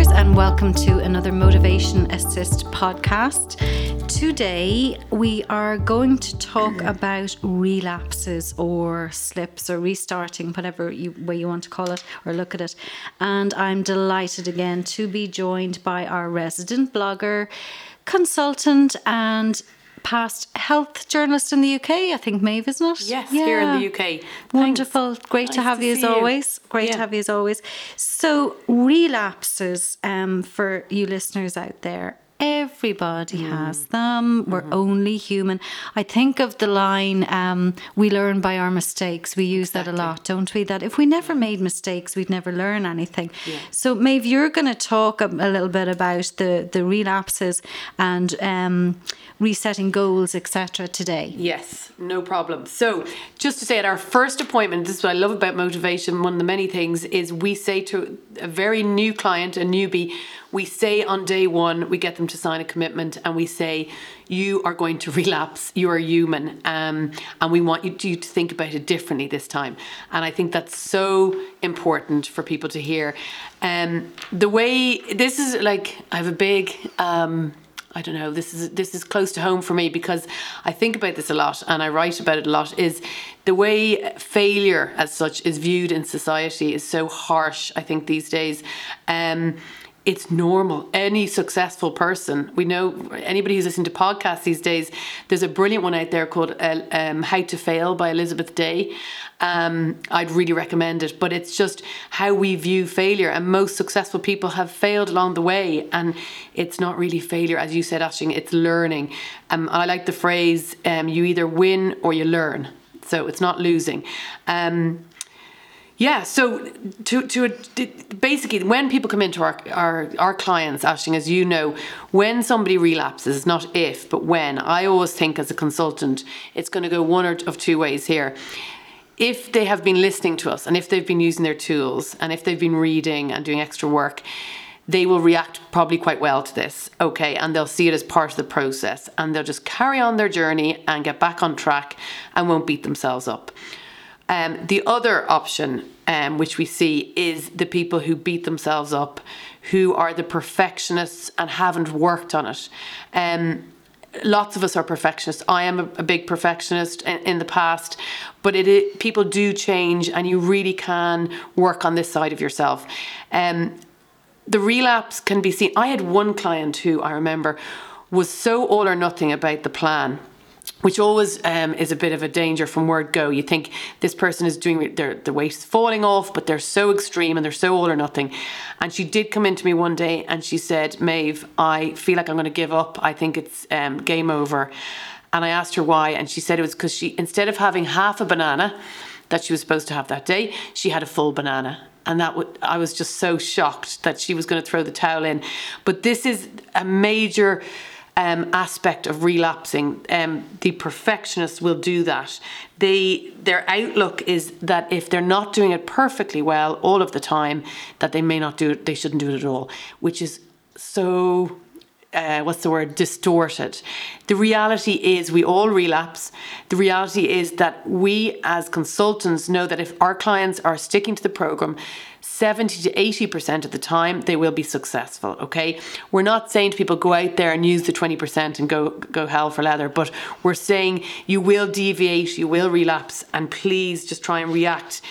listeners, and welcome to another Motivation Assist podcast. Today, we are going to talk mm-hmm. about relapses or slips or restarting, whatever you, way you want to call it or look at it. And I'm delighted again to be joined by our resident blogger, consultant, and past health journalist in the UK. I think Maebh, isn't it? Yes, here in the UK. Thanks. Wonderful. Great Nice to have to you as see you. always. Great Yeah. to have you as always. So, relapses um, for you listeners out there. Everybody Mm. has them. We're Mm-hmm. only human. I think of the line, um, we learn by our mistakes. We use that a lot, don't we? That if we never made mistakes, we'd never learn anything. So, Maebh, you're going to talk a, a little bit about the, the relapses and um, resetting goals, etc. today. Yes, no problem. So, just to say, at our first appointment, this is what I love about motivation. One of the many things is we say to a very new client, a newbie, we say on day one, we get them to sign a commitment and we say, You are going to relapse, you are human, um, and we want you to, you to think about it differently this time. And I think that's so important for people to hear. Um, the way this is like, I have a big. Um, I don't know. This is this is close to home for me because I think about this a lot and I write about it a lot. Is the way failure as such is viewed in society is so harsh. I think these days. Um, it's normal. Any successful person, we know anybody who's listening to podcasts these days, there's a brilliant one out there called uh, um, How to Fail by Elizabeth Day. Um, I'd really recommend it, but it's just how we view failure. And most successful people have failed along the way, and it's not really failure, as you said, Ashling, it's learning. Um, I like the phrase um, you either win or you learn. So it's not losing. Um, yeah, so to to basically when people come into our our, our clients, Ashling, as you know, when somebody relapses, not if, but when. I always think as a consultant, it's going to go one or of two ways here. If they have been listening to us, and if they've been using their tools, and if they've been reading and doing extra work, they will react probably quite well to this, okay, and they'll see it as part of the process, and they'll just carry on their journey and get back on track, and won't beat themselves up. Um, the other option, um, which we see, is the people who beat themselves up, who are the perfectionists and haven't worked on it. Um, lots of us are perfectionists. I am a, a big perfectionist in, in the past, but it, i people do change, and you really can work on this side of yourself. Um, the relapse can be seen. I had one client who I remember was so all or nothing about the plan which always um, is a bit of a danger from word go. You think this person is doing their the weight is falling off, but they're so extreme and they're so all or nothing. And she did come into me one day and she said, "Maebh, I feel like I'm going to give up. I think it's um, game over." And I asked her why, and she said it was because she instead of having half a banana that she was supposed to have that day, she had a full banana. And that would I was just so shocked that she was going to throw the towel in. But this is a major um, aspect of relapsing. Um, the perfectionists will do that. They their outlook is that if they're not doing it perfectly well all of the time, that they may not do it. They shouldn't do it at all, which is so. Uh, what's the word? Distorted. The reality is we all relapse. The reality is that we as consultants know that if our clients are sticking to the program, 70 to 80% of the time they will be successful okay we're not saying to people go out there and use the 20% and go go hell for leather but we're saying you will deviate you will relapse and please just try and react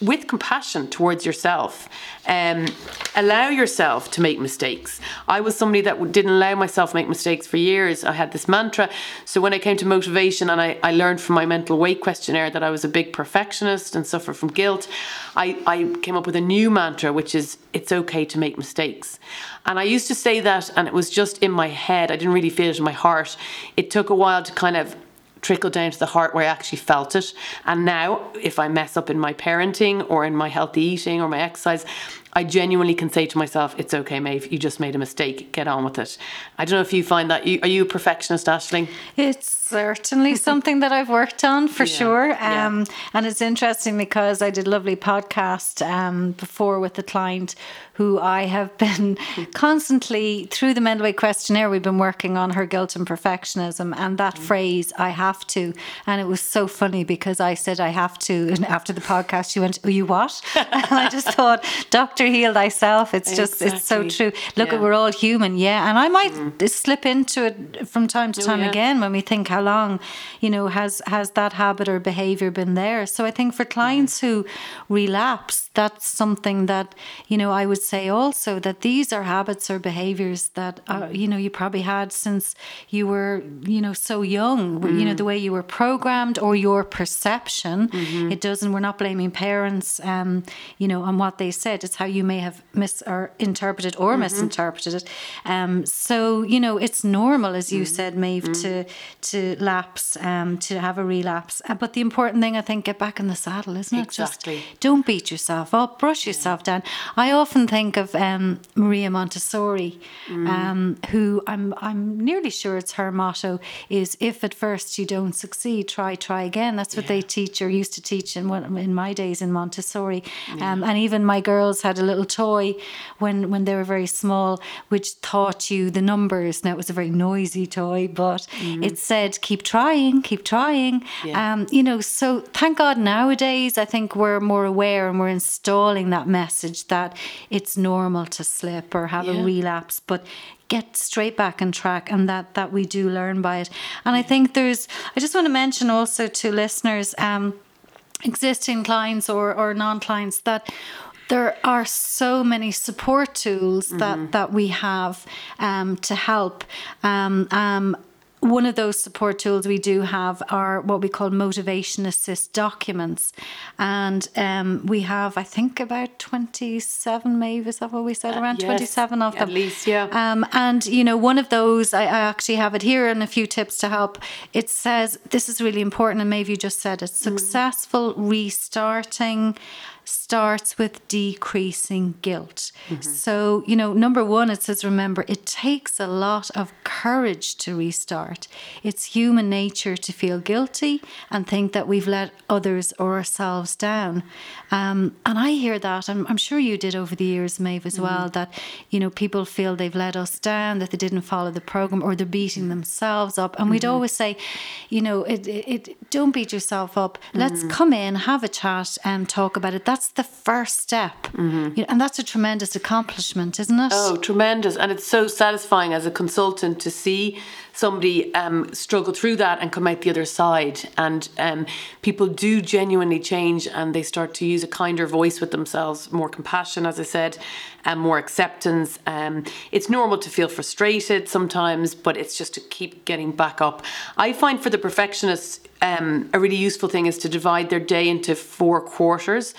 with compassion towards yourself. Um, allow yourself to make mistakes. I was somebody that didn't allow myself to make mistakes for years. I had this mantra. So when I came to motivation and I, I learned from my mental weight questionnaire that I was a big perfectionist and suffer from guilt, I, I came up with a new mantra, which is it's okay to make mistakes. And I used to say that, and it was just in my head. I didn't really feel it in my heart. It took a while to kind of trickle down to the heart where I actually felt it. And now, if I mess up in my parenting or in my healthy eating or my exercise, I genuinely can say to myself, "It's okay, Maebh. You just made a mistake. Get on with it." I don't know if you find that. You, are you a perfectionist, Ashling? It's certainly something that I've worked on for Yeah, sure. yeah. Um, And it's interesting because I did a lovely podcast um, before with a client who I have been constantly, through the weight questionnaire, we've been working on her guilt and perfectionism. And that Mm. phrase, I have to. And it was so funny because I said, I have to. And after the podcast, she went, Oh, you what? and I just thought, Dr. heal thyself. It's just it's so true. Look, Yeah. we're all human, yeah, and I might mm. slip into it from time to Oh, time yeah. again when we think how long, you know, has has that habit or behavior been there. So I think for mm. clients who relapse, that's something that you know I would say also that these are habits or behaviors that uh, mm. you know you probably had since you were you know so young. You know the way you were programmed or your perception. It doesn't. We're not blaming parents, um, you know, on what they said. It's how you may have mis or interpreted or misinterpreted it. Um, so you know it's normal, as you said, Maebh, to to lapse, um, to have a relapse. Uh, but the important thing, I think, get back in the saddle, isn't it? Exactly. Just don't beat yourself up, brush yourself down. I often think of um, Maria Montessori, um, who I'm I'm nearly sure it's her motto is if at first you don't succeed, try try again. That's what they teach or used to teach in one, in my days in Montessori. Um, and even my girls had a little toy when when they were very small, which taught you the numbers. Now it was a very noisy toy, but it said keep trying, keep trying. Yeah. Um, you know, so thank God nowadays I think we're more aware and we're installing that message that it's normal to slip or have a relapse, but get straight back on track and that that we do learn by it. And I think there's I just want to mention also to listeners, um, existing clients or, or non-clients that there are so many support tools that, that we have um, to help. Um, um, one of those support tools we do have are what we call motivation assist documents. And um, we have, I think, about 27, maybe, is that what we said? Around yes, 27 of at them. least, yeah. Um, and, you know, one of those, I, I actually have it here and a few tips to help. It says, this is really important, and maybe you just said it successful restarting starts with decreasing guilt. Mm-hmm. So, you know, number one, it says, remember, it takes a lot of courage to restart. It's human nature to feel guilty and think that we've let others or ourselves down. Um, and I hear that, and I'm sure you did over the years, Maebh, as well, mm-hmm. that, you know, people feel they've let us down, that they didn't follow the program, or they're beating mm-hmm. themselves up. And we'd always say, you know, it, it, it don't beat yourself up. Let's come in, have a chat, and talk about it. That's the first step. Mm-hmm. You know, and that's a tremendous accomplishment, isn't it? Oh, tremendous. And it's so satisfying as a consultant to see somebody um, struggle through that and come out the other side. And um, people do genuinely change and they start to use a kinder voice with themselves, more compassion, as I said, and more acceptance. Um, it's normal to feel frustrated sometimes, but it's just to keep getting back up. I find for the perfectionists, um, a really useful thing is to divide their day into four quarters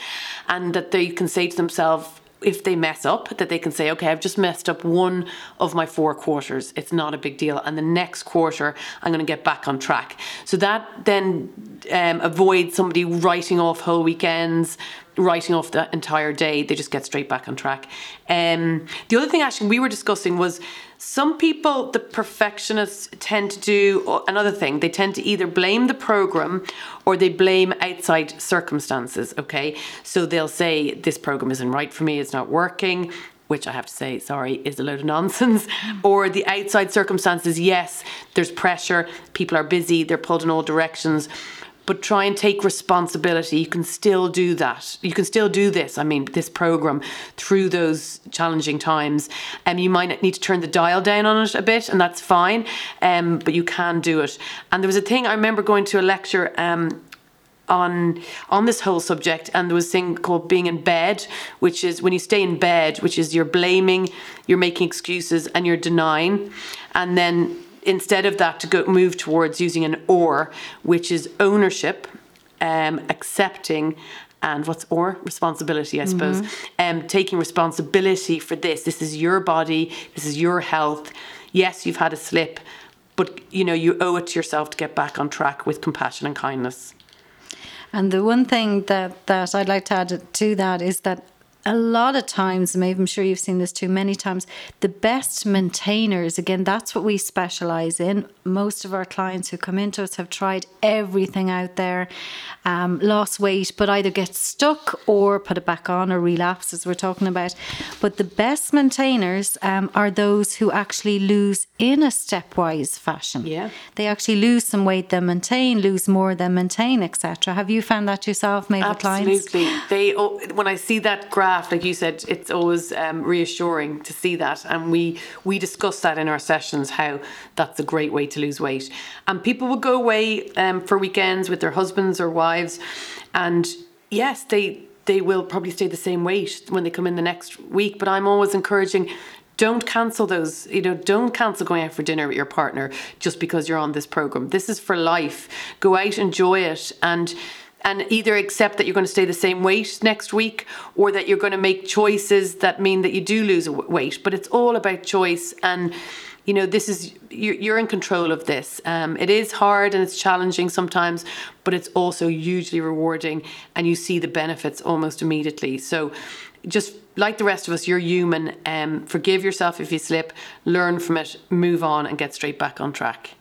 and that they can say to themselves, if they mess up, that they can say, okay, I've just messed up one of my four quarters. It's not a big deal. And the next quarter, I'm going to get back on track. So that then um, avoids somebody writing off whole weekends, writing off the entire day. They just get straight back on track. Um, the other thing, actually, we were discussing was some people, the perfectionists, tend to do another thing. They tend to either blame the program or they blame outside circumstances. Okay. So they'll say, this program isn't right for me, it's not working. Which I have to say, sorry, is a load of nonsense. Or the outside circumstances, yes, there's pressure, people are busy, they're pulled in all directions but try and take responsibility. You can still do that. You can still do this. I mean, this program through those challenging times. And um, you might need to turn the dial down on it a bit, and that's fine. Um, but you can do it. And there was a thing I remember going to a lecture. Um, on on this whole subject and there was a thing called being in bed which is when you stay in bed which is you're blaming you're making excuses and you're denying and then instead of that to go move towards using an or which is ownership um, accepting and what's or? Responsibility i suppose. Um, taking responsibility for this. This is your body. This is your health. Yes you've had a slip but you know you owe it to yourself to get back on track with compassion and kindness. And the one thing that, that I'd like to add to that is that a lot of times, Maebh, I'm sure you've seen this too many times, the best maintainers, again, that's what we specialize in. Most of our clients who come into us have tried everything out there, um, lost weight, but either get stuck or put it back on or relapse, as we're talking about. But the best maintainers um, are those who actually lose in a stepwise fashion. Yeah. They actually lose some weight, then maintain, lose more, then maintain, etc. Have you found that yourself, Maebh, with clients? Absolutely. They oh, when I see that graph laughed, like you said, it's always um, reassuring to see that, and we we discuss that in our sessions how that's a great way to lose weight. And people will go away um, for weekends with their husbands or wives, and yes, they they will probably stay the same weight when they come in the next week. But I'm always encouraging don't cancel those you know don't cancel going out for dinner with your partner just because you're on this program. This is for life. Go out enjoy it. And and either accept that you're going to stay the same weight next week or that you're going to make choices that mean that you do lose weight but it's all about choice and you know this is you're, in control of this um, it is hard and it's challenging sometimes but it's also hugely rewarding and you see the benefits almost immediately so just like the rest of us, you're human. Um, forgive yourself if you slip, learn from it, move on, and get straight back on track.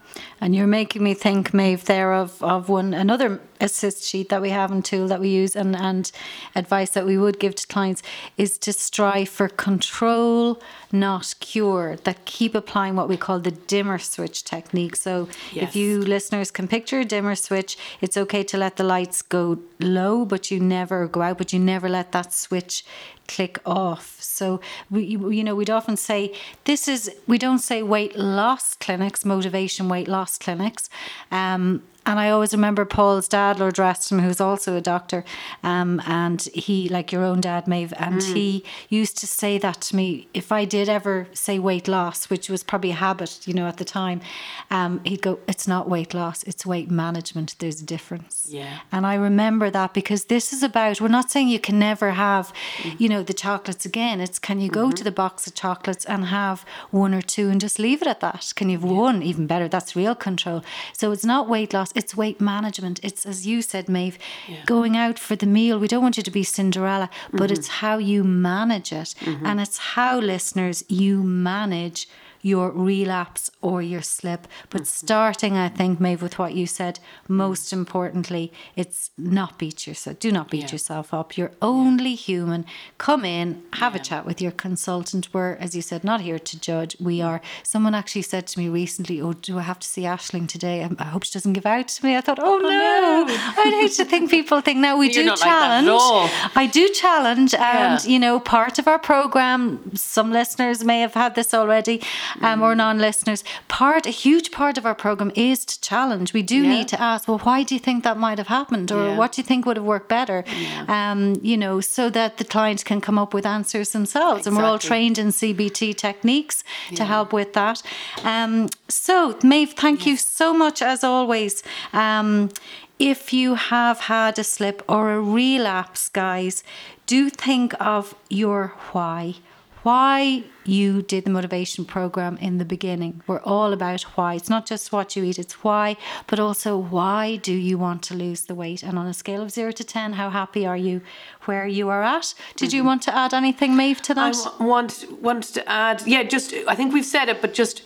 And you're making me think, Maebh, there of, of one another assist sheet that we have and tool that we use and, and advice that we would give to clients is to strive for control, not cure. That keep applying what we call the dimmer switch technique. So yes. if you listeners can picture a dimmer switch, it's okay to let the lights go low, but you never go out, but you never let that switch click off. So we, you know, we'd often say this is we don't say weight loss clinics, motivation weight loss clinics. Um, and I always remember Paul's dad, Lord Reston, who's also a doctor, um, and he, like your own dad, Maebh, and mm. he used to say that to me. If I did ever say weight loss, which was probably a habit, you know, at the time, um, he'd go, "It's not weight loss; it's weight management. There's a difference." Yeah. And I remember that because this is about. We're not saying you can never have, mm. you know, the chocolates again. It's can you go mm-hmm. to the box of chocolates and have one or two and just leave it at that? Can you have yeah. one? Even better. That's real control. So it's not weight loss it's weight management. It's, as you said, Maebh, yeah. going out for the meal. We don't want you to be Cinderella, but mm-hmm. it's how you manage it. Mm-hmm. And it's how, listeners, you manage your relapse or your slip. But mm-hmm. starting, I think, Maebh, with what you said, most importantly, it's not beat yourself. Do not beat yeah. yourself up. You're only human. Come in, have yeah. a chat with your consultant. We're, as you said, not here to judge. We are. Someone actually said to me recently, "Oh, do I have to see Ashling today? Um, I hope she doesn't give out to me." I thought, "Oh, oh no!" no. I'd hate to think people think now we You're do challenge. Like I do challenge, and yeah. you know, part of our program. Some listeners may have had this already um, or non listeners, part, a huge part of our program is to challenge. We do yeah. need to ask, well, why do you think that might have happened? Or yeah. what do you think would have worked better? Yeah. Um, you know, so that the client can come up with answers themselves. Exactly. And we're all trained in CBT techniques to help with that. Um, so, Maebh, thank yes. you so much as always. Um, if you have had a slip or a relapse, guys, do think of your why why you did the motivation program in the beginning. We're all about why. It's not just what you eat, it's why, but also why do you want to lose the weight? And on a scale of zero to 10, how happy are you where you are at? Did mm-hmm. you want to add anything, Maebh, to that? I want, want to add, yeah, just, I think we've said it, but just,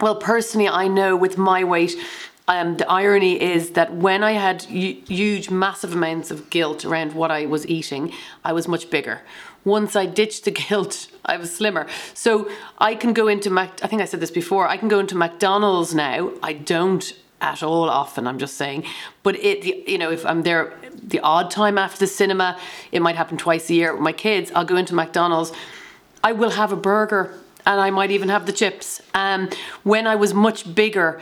well, personally, I know with my weight, um, the irony is that when I had huge, massive amounts of guilt around what I was eating, I was much bigger once I ditched the guilt, I was slimmer. So I can go into Mac. I think I said this before. I can go into McDonald's now. I don't at all often. I'm just saying, but it you know if I'm there the odd time after the cinema, it might happen twice a year with my kids. I'll go into McDonald's. I will have a burger and I might even have the chips. Um, when I was much bigger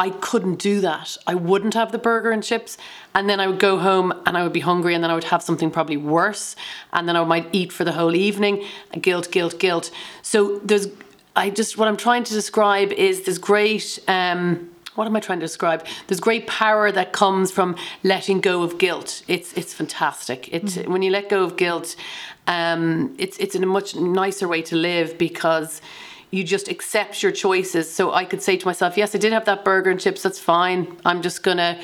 I couldn't do that. I wouldn't have the burger and chips. And then I would go home and I would be hungry and then I would have something probably worse. And then I might eat for the whole evening. Guilt, guilt, guilt. So there's, I just, what I'm trying to describe is this great, um, what am I trying to describe? There's great power that comes from letting go of guilt. It's it's fantastic. It's mm-hmm. when you let go of guilt, um, it's it's in a much nicer way to live because you just accept your choices. So I could say to myself, yes, I did have that burger and chips, that's fine. I'm just gonna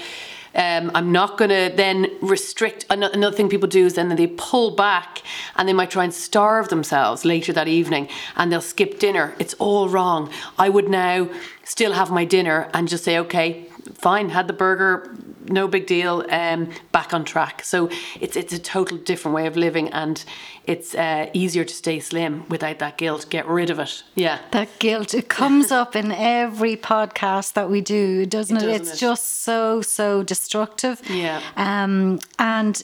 um, I'm not going to then restrict. Another thing people do is then they pull back and they might try and starve themselves later that evening and they'll skip dinner. It's all wrong. I would now still have my dinner and just say, okay, fine, had the burger no big deal. Um, back on track. So it's it's a total different way of living, and it's uh, easier to stay slim without that guilt. Get rid of it. Yeah. That guilt it comes up in every podcast that we do, doesn't it? Doesn't it's it? just so so destructive. Yeah. Um, and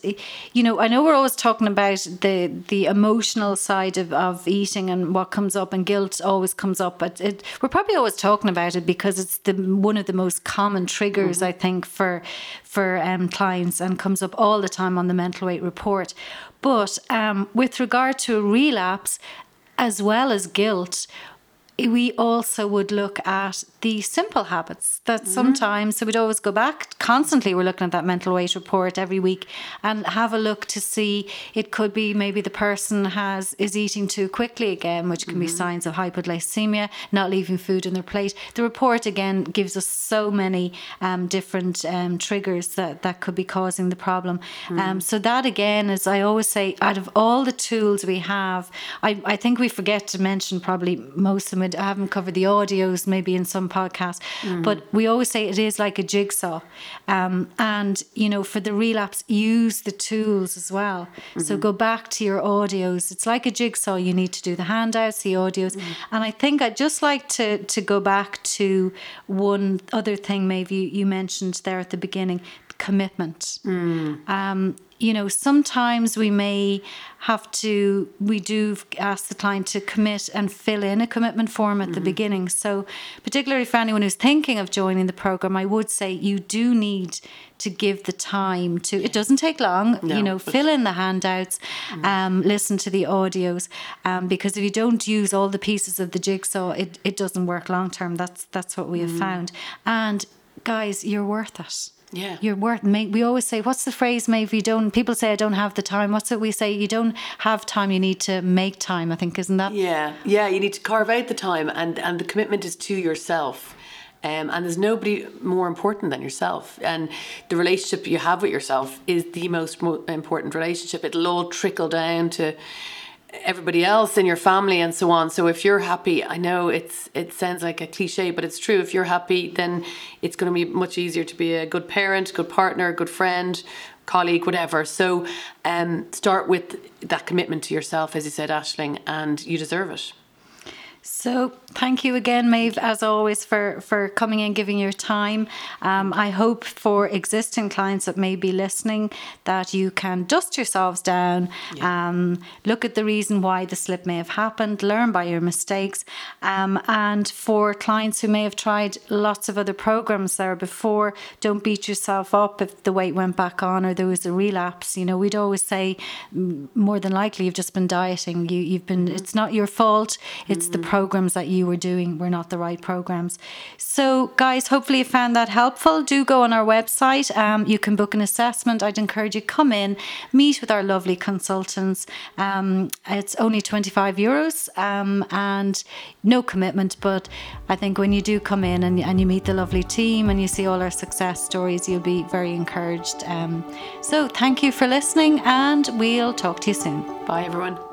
you know, I know we're always talking about the the emotional side of, of eating and what comes up, and guilt always comes up. But it, we're probably always talking about it because it's the one of the most common triggers, Mm-hmm. I think, for for um, clients, and comes up all the time on the mental weight report. But um, with regard to relapse, as well as guilt, we also would look at the simple habits that sometimes so we'd always go back constantly we're looking at that mental weight report every week and have a look to see it could be maybe the person has is eating too quickly again which can be signs of hypoglycemia not leaving food in their plate. The report again gives us so many um, different um, triggers that that could be causing the problem. Um, so that again is I always say out of all the tools we have I, I think we forget to mention probably most of them. I haven't covered the audios maybe in some podcasts but we always say it is like a jigsaw. Um, and you know for the relapse use the tools as well. So go back to your audios. It's like a jigsaw. You need to do the handouts the audios. And I think I'd just like to to go back to one other thing maybe you, mentioned there at the beginning commitment. Um, you know, sometimes we may have to, we do ask the client to commit and fill in a commitment form at the beginning. So, particularly for anyone who's thinking of joining the program, I would say you do need to give the time to, it doesn't take long, No, you know, fill in the handouts, um, listen to the audios, um, because if you don't use all the pieces of the jigsaw, it, it doesn't work long term. That's, that's what we have found. And guys, you're worth it. Yeah. You're worth. We always say, "What's the phrase?" Maybe you don't. People say, "I don't have the time." What's it we say? You don't have time. You need to make time. I think isn't that? Yeah, yeah. You need to carve out the time, and and the commitment is to yourself. Um, and there's nobody more important than yourself. And the relationship you have with yourself is the most important relationship. It'll all trickle down to everybody else in your family and so on. So if you're happy, I know it's it sounds like a cliche, but it's true. If you're happy, then it's going to be much easier to be a good parent, good partner, good friend, colleague, whatever. So um, start with that commitment to yourself, as you said, Ashling, and you deserve it. So thank you again, Maebh, as always, for, for coming and giving your time. Um, I hope for existing clients that may be listening that you can dust yourselves down, um, look at the reason why the slip may have happened, learn by your mistakes. Um, and for clients who may have tried lots of other programs there before, don't beat yourself up if the weight went back on or there was a relapse. You know, we'd always say more than likely you've just been dieting. You, you've been, it's not your fault. It's the programs that you were doing were not the right programs. So, guys, hopefully you found that helpful. Do go on our website. Um, you can book an assessment. I'd encourage you to come in, meet with our lovely consultants. Um, it's only 25 euros um, and no commitment. But I think when you do come in and, and you meet the lovely team and you see all our success stories, you'll be very encouraged. Um, so, thank you for listening, and we'll talk to you soon. Bye, everyone.